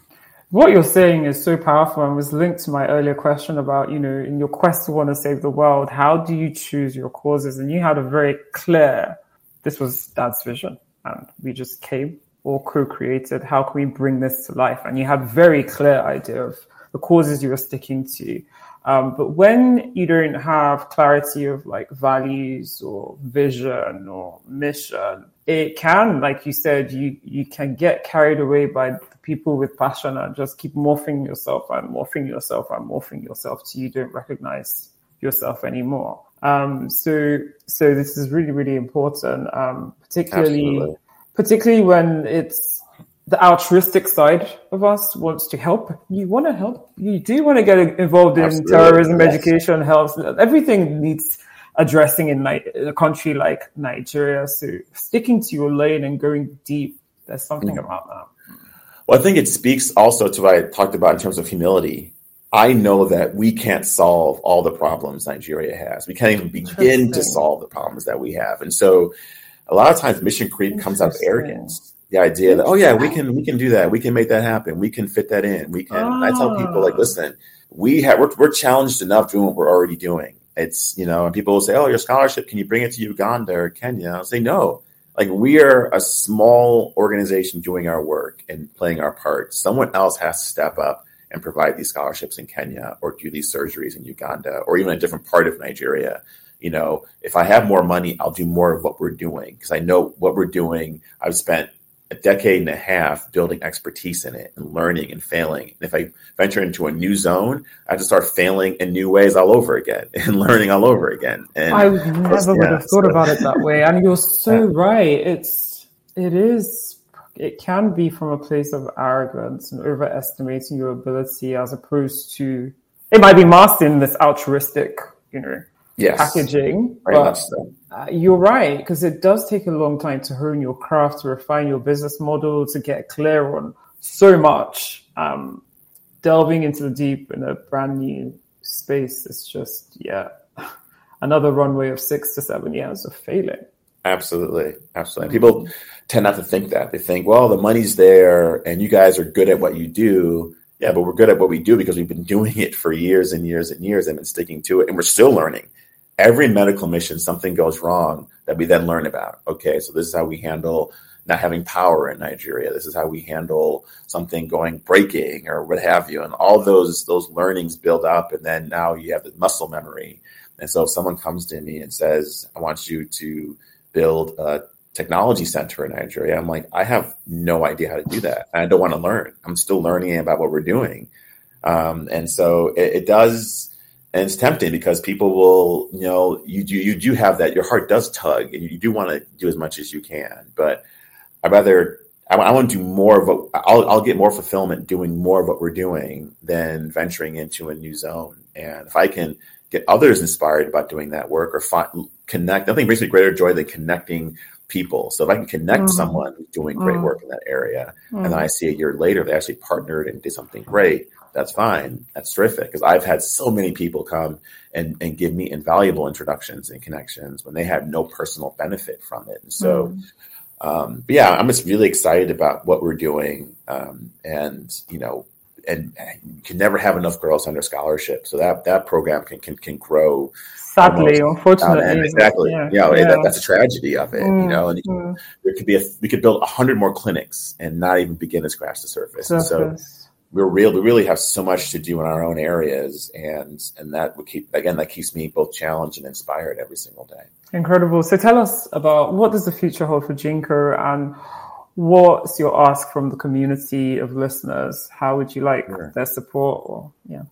what you're saying is so powerful and was linked to my earlier question about, you know, in your quest to want to save the world, how do you choose your causes? And you had a very clear, this was dad's vision. And we just came or co-created. How can we bring this to life? And you had very clear idea of the causes you were sticking to. Um, but when you don't have clarity of like values or vision or mission, it can, like you said, you, you can get carried away by the people with passion and just keep morphing yourself and morphing yourself and morphing yourself till you don't recognize yourself anymore. Um, so, so this is really, really important, um, particularly, Absolutely. Particularly when it's the altruistic side of us wants to help. You want to help. You do want to get involved in Absolutely. terrorism, yes. education, health. Everything needs addressing in, in a country like Nigeria. So sticking to your lane and going deep, there's something mm. about that. Well, I think it speaks also to what I talked about in terms of humility. I know that we can't solve all the problems Nigeria has. We can't even begin to solve the problems that we have. And so a lot of times mission creep comes out of arrogance. The idea that oh yeah we can we can do that. We can make that happen. We can fit that in. We can oh. i tell people like ah. listen we have we're, we're challenged enough doing what we're already doing. It's you know and people will say oh your scholarship can you bring it to uganda or kenya? I'll say no. Like we are a small organization doing our work and playing our part. Someone else has to step up and provide these scholarships in kenya or do these surgeries in uganda or even a different part of nigeria you know if i have more money i'll do more of what we're doing because i know what we're doing i've spent a decade and a half building expertise in it and learning and failing. And if I venture into a new zone, I have to start failing in new ways all over again and learning all over again. And I never yeah, would have thought so. about it that way. And you're so yeah. right. It's it is it can be from a place of arrogance and overestimating your ability as opposed to it might be masked in this altruistic, you know, yes. packaging. Very but so. uh, you're right, because it does take a long time to hone your craft, to refine your business model, to get clear on so much. Um, delving into the deep in a brand new space is just, yeah, another runway of six to seven years of failing. Absolutely. Absolutely. People tend not to think that. They think, well, the money's there and you guys are good at what you do yeah, but we're good at what we do because we've been doing it for years and years and years and been sticking to it, and we're still learning every medical mission, something goes wrong that we then learn about. Okay, so this is how we handle not having power in Nigeria. This is how we handle something going breaking or what have you. And all those those learnings build up, and then now you have the muscle memory. And so if someone comes to me and says, "I want you to build a technology center in Nigeria," I'm like, I have no idea how to do that. I don't want to learn. I'm still learning about what we're doing. Um, and so it, it does and it's tempting because people will, you know, you do you do have that. Your heart does tug, and you do want to do as much as you can. But I'd rather I, I want to do more of what I'll, I'll get more fulfillment doing more of what we're doing than venturing into a new zone. And if I can get others inspired about doing that work or connect, nothing brings me greater joy than connecting people. So if I can connect mm. someone who's doing great mm. work in that area, mm. and then I see a year later they actually partnered and did something great that's fine. That's terrific. Because I've had so many people come and, and give me invaluable introductions and connections when they had no personal benefit from it. And so, mm. um, but yeah, I'm just really excited about what we're doing. Um, and, you know, and you can never have enough girls under scholarship. So that that program can can, can grow. Sadly, unfortunately, exactly. Yeah, yeah, yeah. That, that's a tragedy of it. Mm, you know, and mm. there could be a we could build a hundred more clinics and not even begin to scratch the surface. surface. so we're real. We really have so much to do in our own areas, and and that would keep again that keeps me both challenged and inspired every single day. Incredible. So tell us about what does the future hold for GEANCO and what's your ask from the community of listeners? How would you like sure. their support? Or yeah.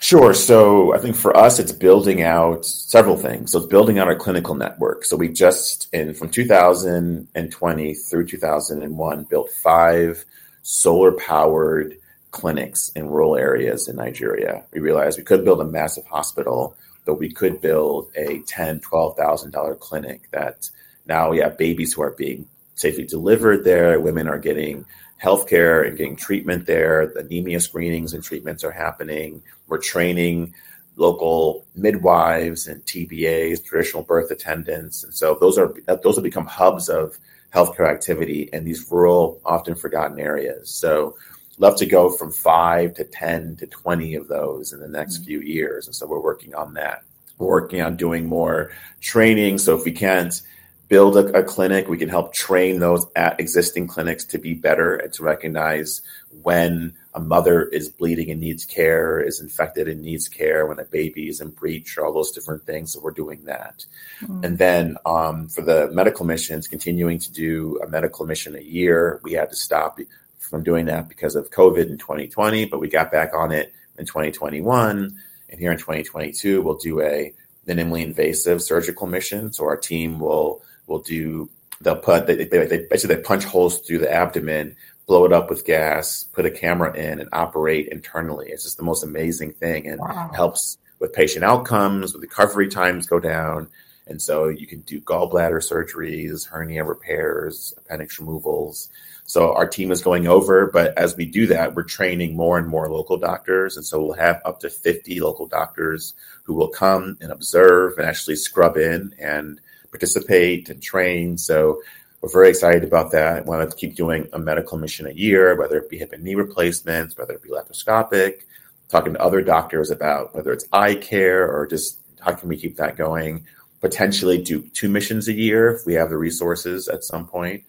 Sure. So I think for us, it's building out several things. So it's building out our clinical network. So we just in from 2020 through 2001 built five solar powered clinics in rural areas in Nigeria. We realized we could build a massive hospital, but we could build a ten, twelve thousand dollar clinic that now we have babies who are being safely delivered there. Women are getting healthcare and getting treatment there. The anemia screenings and treatments are happening. We're training local midwives and TBAs, traditional birth attendants, and so those are those have become hubs of healthcare activity in these rural, often forgotten areas. So, love to go from five to 10 to 20 of those in the next mm-hmm. few years. And so, we're working on that. We're working on doing more training. So, if we can't build a, a, clinic, we can help train those at existing clinics to be better and to recognize when a mother is bleeding and needs care, is infected and needs care, when a baby is in breach, or all those different things. So we're doing that. Mm. And then um, for the medical missions, continuing to do a medical mission a year. We had to stop from doing that because of COVID in 2020, but we got back on it in 2021. And here in 2022, we'll do a minimally invasive surgical mission. So our team will will do they'll put they, they, they basically they punch holes through the abdomen blow it up with gas, put a camera in, and operate internally. It's just the most amazing thing and wow. helps with patient outcomes, with recovery times go down. And so you can do gallbladder surgeries, hernia repairs, appendix removals. So our team is going over, but as we do that, we're training more and more local doctors. And so we'll have up to 50 local doctors who will come and observe and actually scrub in and participate and train. So we're very excited about that. I want to keep doing a medical mission a year, whether it be hip and knee replacements, whether it be laparoscopic, talking to other doctors about whether it's eye care or just how can we keep that going. Potentially do two missions a year if we have the resources at some point.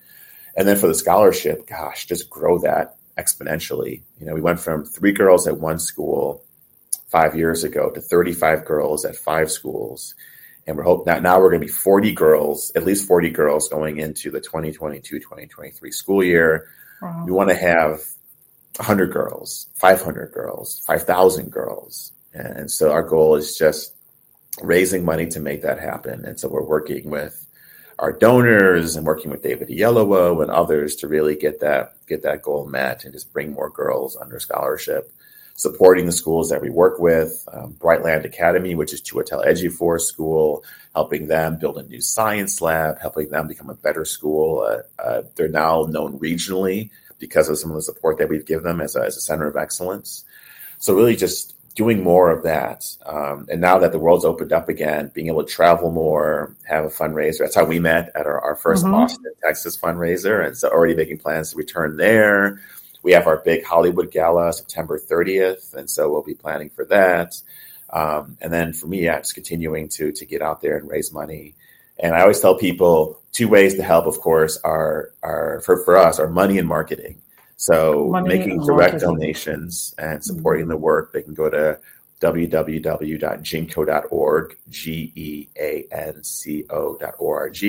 And then for the scholarship, gosh, just grow that exponentially. You know, we went from three girls at one school five years ago to 35 girls at five schools and we're hoping that now we're going to be 40 girls, at least 40 girls going into the 2022-2023 school year. Wow. We want to have 100 girls, 500 girls, 5,000 girls. And so our goal is just raising money to make that happen. And so we're working with our donors and working with David Oyelowo and others to really get that get that goal met and just bring more girls under scholarship supporting the schools that we work with. Um, Brightland Academy, which is Chiwetel Ejiofor School, helping them build a new science lab, helping them become a better school. Uh, uh, they're now known regionally because of some of the support that we've given them as a, as a center of excellence. So really just doing more of that. Um, and now that the world's opened up again, being able to travel more, have a fundraiser. That's how we met at our, our 1st mm-hmm. Austin, Texas fundraiser. And so already making plans to return there we have our big Hollywood gala September 30th, and so we'll be planning for that. Um, and then for me, yeah, just continuing to to get out there and raise money. And I always tell people two ways to help. Of course, are are for for us are money and marketing. So money making direct marketing. donations and supporting mm-hmm. the work. They can go to www.geanco.org, G E A N C O.org,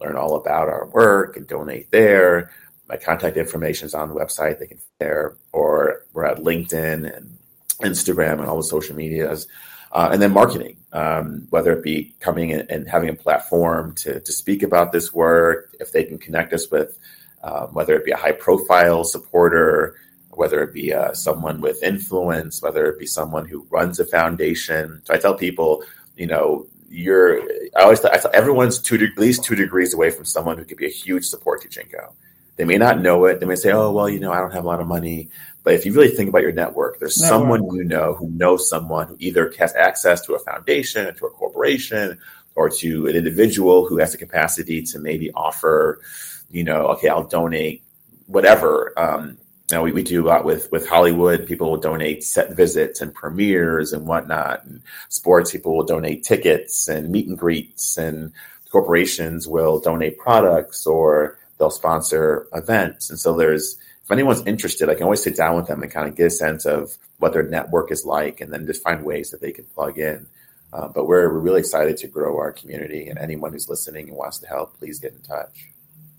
learn all about our work and donate there my contact information is on the website. They can there, or we're at LinkedIn and Instagram and all the social medias. Uh, and then marketing, um, whether it be coming and having a platform to, to speak about this work, if they can connect us with, um, whether it be a high profile supporter, whether it be uh, someone with influence, whether it be someone who runs a foundation. So I tell people, you know, you're, I always tell, I tell everyone's two, at least two degrees away from someone who could be a huge support to GEANCO. They may not know it. They may say, "Oh, well, you know, I don't have a lot of money." But if you really think about your network, there's network. someone you know who knows someone who either has access to a foundation, to a corporation, or to an individual who has the capacity to maybe offer, you know, okay, I'll donate whatever. Um, Now we, we do a lot with with Hollywood. People will donate set visits and premieres and whatnot. And sports people will donate tickets and meet and greets, and corporations will donate products or they'll sponsor events. And so there's if anyone's interested, I can always sit down with them and kind of get a sense of what their network is like, and then just find ways that they can plug in. Uh, but we're, we're really excited to grow our community, and anyone who's listening and wants to help, please get in touch.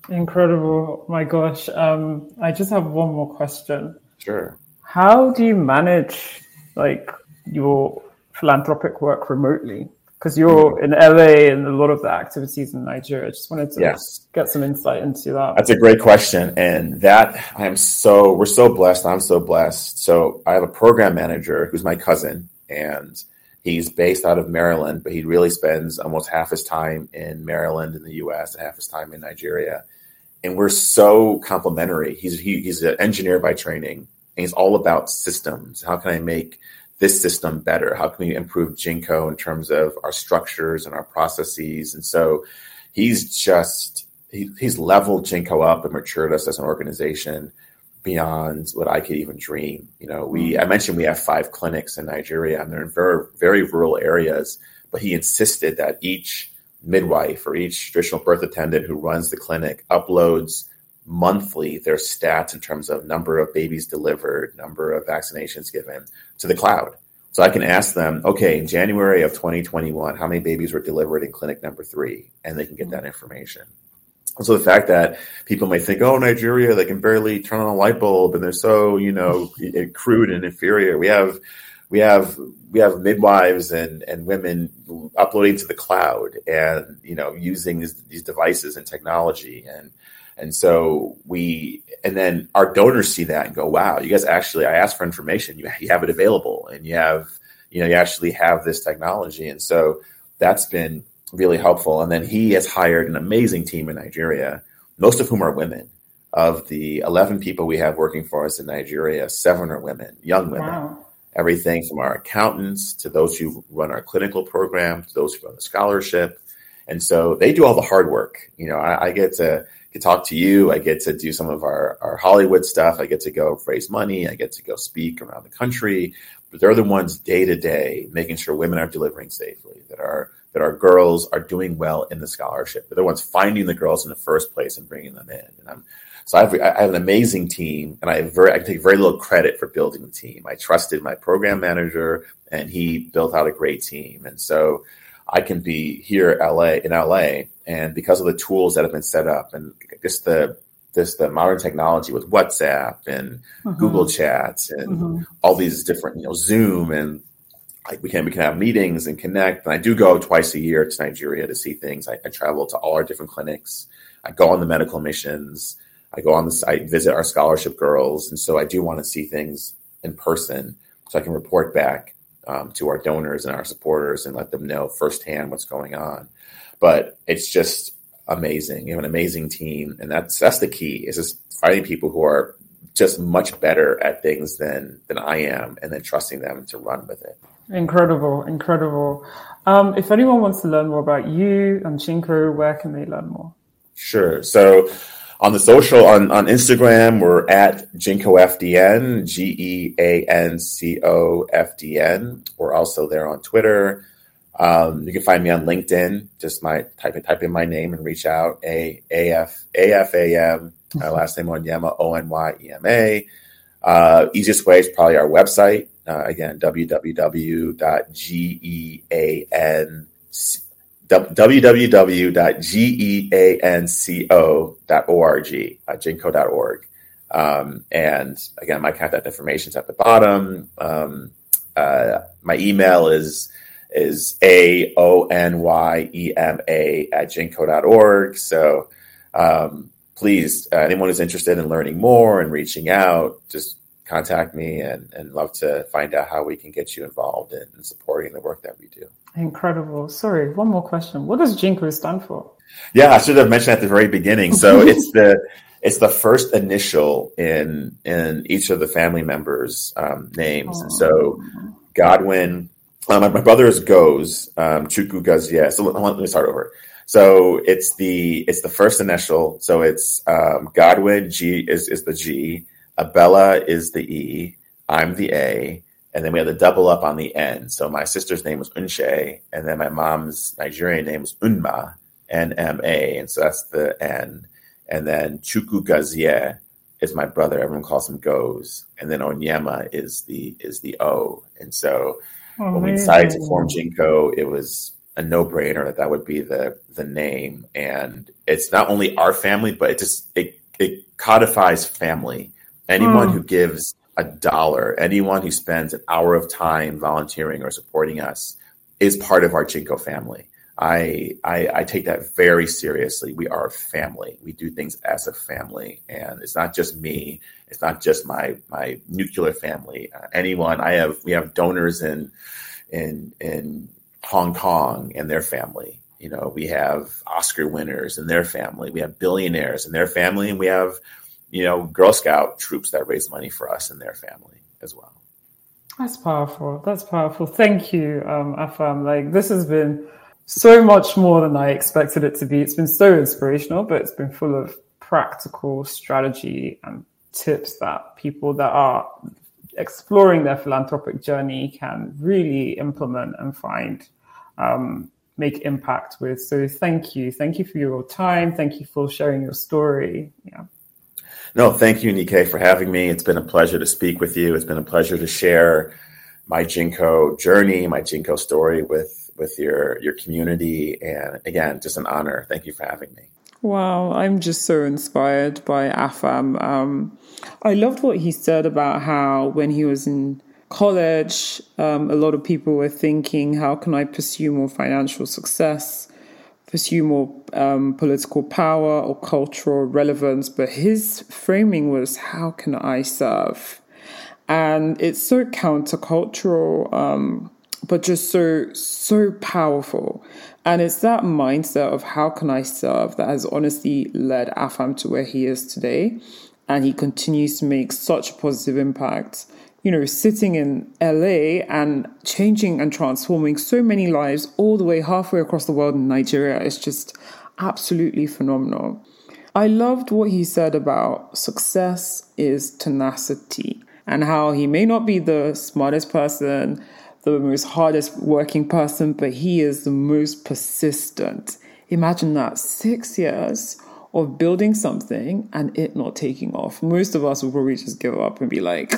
Incredible. My gosh. Um, I just have one more question. Sure. How do you manage like your philanthropic work remotely? Because you're in LA and a lot of the activities in Nigeria. I just wanted to yes. get some insight into that. That's a great question. And that I'm so, we're so blessed. I'm so blessed. So I have a program manager who's my cousin and he's based out of Maryland, but he really spends almost half his time in Maryland in the US and half his time in Nigeria and we're so complementary. He's he, he's an engineer by training, and he's all about systems. How can I make this system better? How can we improve GEANCO in terms of our structures and our processes? And so he's just he, he's leveled GEANCO up and matured us as an organization beyond what I could even dream. You know, we mm-hmm. I mentioned we have five clinics in Nigeria, and they're in very very rural areas. But he insisted that each midwife or each traditional birth attendant who runs the clinic uploads monthly their stats in terms of number of babies delivered, number of vaccinations given to the cloud. So I can ask them, okay, in January of 2021, how many babies were delivered in clinic number three? And they can get mm-hmm. that information. So the fact that people may think, oh, Nigeria, they can barely turn on a light bulb and they're so, you know, crude and inferior. We have we have we have midwives and and women uploading to the cloud and you know using these, these devices and technology and and so we and then our donors see that and go wow you guys actually i asked for information. You, you have it available and you have you know you actually have this technology. And so that's been really helpful. And then he has hired an amazing team in nigeria most of whom are women. Of the 11 people we have working for us in nigeria seven are women young women. Wow. Everything from our accountants to those who run our clinical program to those who run the scholarship. And so they do all the hard work. You know, I, I get to, to talk to you. I get to do some of our, our Hollywood stuff. I get to go raise money. I get to go speak around the country. But they're the ones day to day making sure women are delivering safely, that our that our girls are doing well in the scholarship. They're the ones finding the girls in the first place and bringing them in. And I'm so I have, I have an amazing team, and I very I take very little credit for building the team. I trusted my program manager, and he built out a great team. And so I can be here LA in LA, and because of the tools that have been set up, and just the this the modern technology with WhatsApp and mm-hmm. Google Chats and mm-hmm. all these different you know Zoom and like we can we can have meetings and connect. And I do go twice a year to Nigeria to see things. I, I travel to all our different clinics. I go on the medical missions. I go on the site, visit our scholarship girls, and so I do want to see things in person so I can report back um, to our donors and our supporters and let them know firsthand what's going on. But it's just amazing. You have an amazing team, and that's that's the key is just finding people who are just much better at things than than I am, and then trusting them to run with it. Incredible, incredible. Um, if anyone wants to learn more about you and GEANCO, where can they learn more? Sure. So on the social on, on Instagram, we're at GEANCO FDN, G E A N C O F D N. We're also there on Twitter. Um, you can find me on LinkedIn. Just my type in type in my name and reach out. A A F A F A M. My last name Onyema O N Y E M A. Uh, easiest way is probably our website. Uh, again, www.gean www.geanco.org, uh, geanco.org. Um, and again, my contact information is at the bottom. Um, uh, my email is is a o n y e m a at geanco.org. So um, please, uh, anyone who's interested in learning more and reaching out, just contact me and, and love to find out how we can get you involved in, in supporting the work that we do. Incredible. Sorry, one more question. What does GEANCO stand for? Yeah, I should have mentioned at the very beginning. So it's the it's the first initial in in each of the family members' um, names. So Godwin, um, my, brother is Goes um, Chuku Gazia. So let, me start over. So it's the it's the first initial. So it's um, Godwin G is is the G. Abella is the E, I'm the A, and then we had the double up on the N. So my sister's name was Unshe, and then my mom's Nigerian name was Unma, N M A, and so that's the N. And then Chuku Gazie is my brother. Everyone calls him Goes, and then Onyema is the is the O. And so oh, when we decided to form GEANCO, it was a no brainer that that would be the the name. And it's not only our family, but it just it it codifies family. Anyone oh. who gives a dollar, anyone who spends an hour of time volunteering or supporting us is part of our GEANCO family. I, I, I take that very seriously. We are a family. We do things as a family, and it's not just me. It's not just my my nuclear family. Uh, anyone I have, we have donors in in in Hong Kong and their family. You know, we have Oscar winners and their family. We have billionaires and their family, and we have you know Girl Scout troops that raise money for us and their family as well. That's powerful. That's powerful. Thank you, um, Afam. Like this has been so much more than I expected it to be. It's been so inspirational, but it's been full of practical strategy and tips that people that are exploring their philanthropic journey can really implement and find um, make impact with. So thank you. Thank you for your time. Thank you for sharing your story. Yeah. No, thank you, Nike, for having me. It's been a pleasure to speak with you. It's been a pleasure to share my GEANCO journey, my GEANCO story with with your your community. And again, just an honor. Thank you for having me. Wow, I'm just so inspired by Afam. Um, I loved what he said about how when he was in college, um, a lot of people were thinking, how can I pursue more financial success, pursue more um, political power or cultural relevance? But his framing was, how can I serve? And it's so countercultural um, but just so, so powerful. And it's that mindset of how can I serve that has honestly led Afam to where he is today. And he continues to make such a positive impact. You know, sitting in LA and changing and transforming so many lives all the way halfway across the world in Nigeria is just absolutely phenomenal. I loved what he said about success is tenacity and how he may not be the smartest person the most hardest working person, but he is the most persistent. Imagine that six years of building something and it not taking off. Most of us will probably just give up and be like,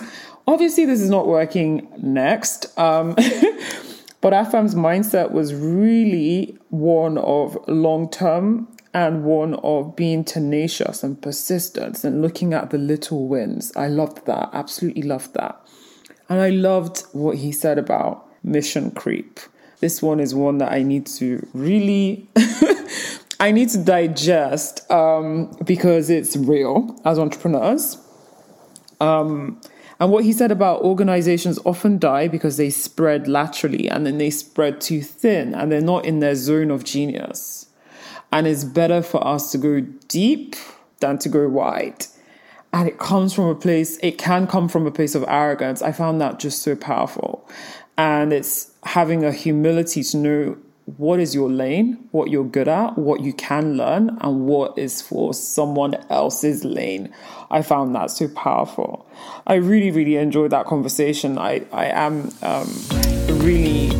obviously, this is not working next. Um, but Afam's mindset was really one of long term and one of being tenacious and persistent and looking at the little wins. I loved that, absolutely loved that. And I loved what he said about mission creep. This one is one that I need to really I need to digest um, because it's real as entrepreneurs. Um, and what he said about organizations often die because they spread laterally and then they spread too thin and they're not in their zone of genius. And it's better for us to go deep than to go wide and it comes from a place it can come from a place of arrogance. I found that just so powerful. And it's having a humility to know what is your lane what you're good at what you can learn and what is for someone else's lane. I found that so powerful. I really really enjoyed that conversation. I i am um, really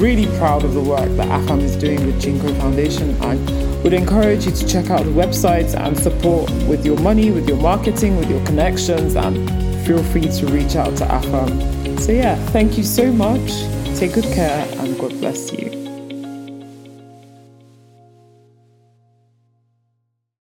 really proud of the work that afam is doing with GEANCO foundation and would encourage you to check out the websites and support with your money, with your marketing, with your connections, and feel free to reach out to AFAM. So, yeah, thank you so much. Take good care and God bless you.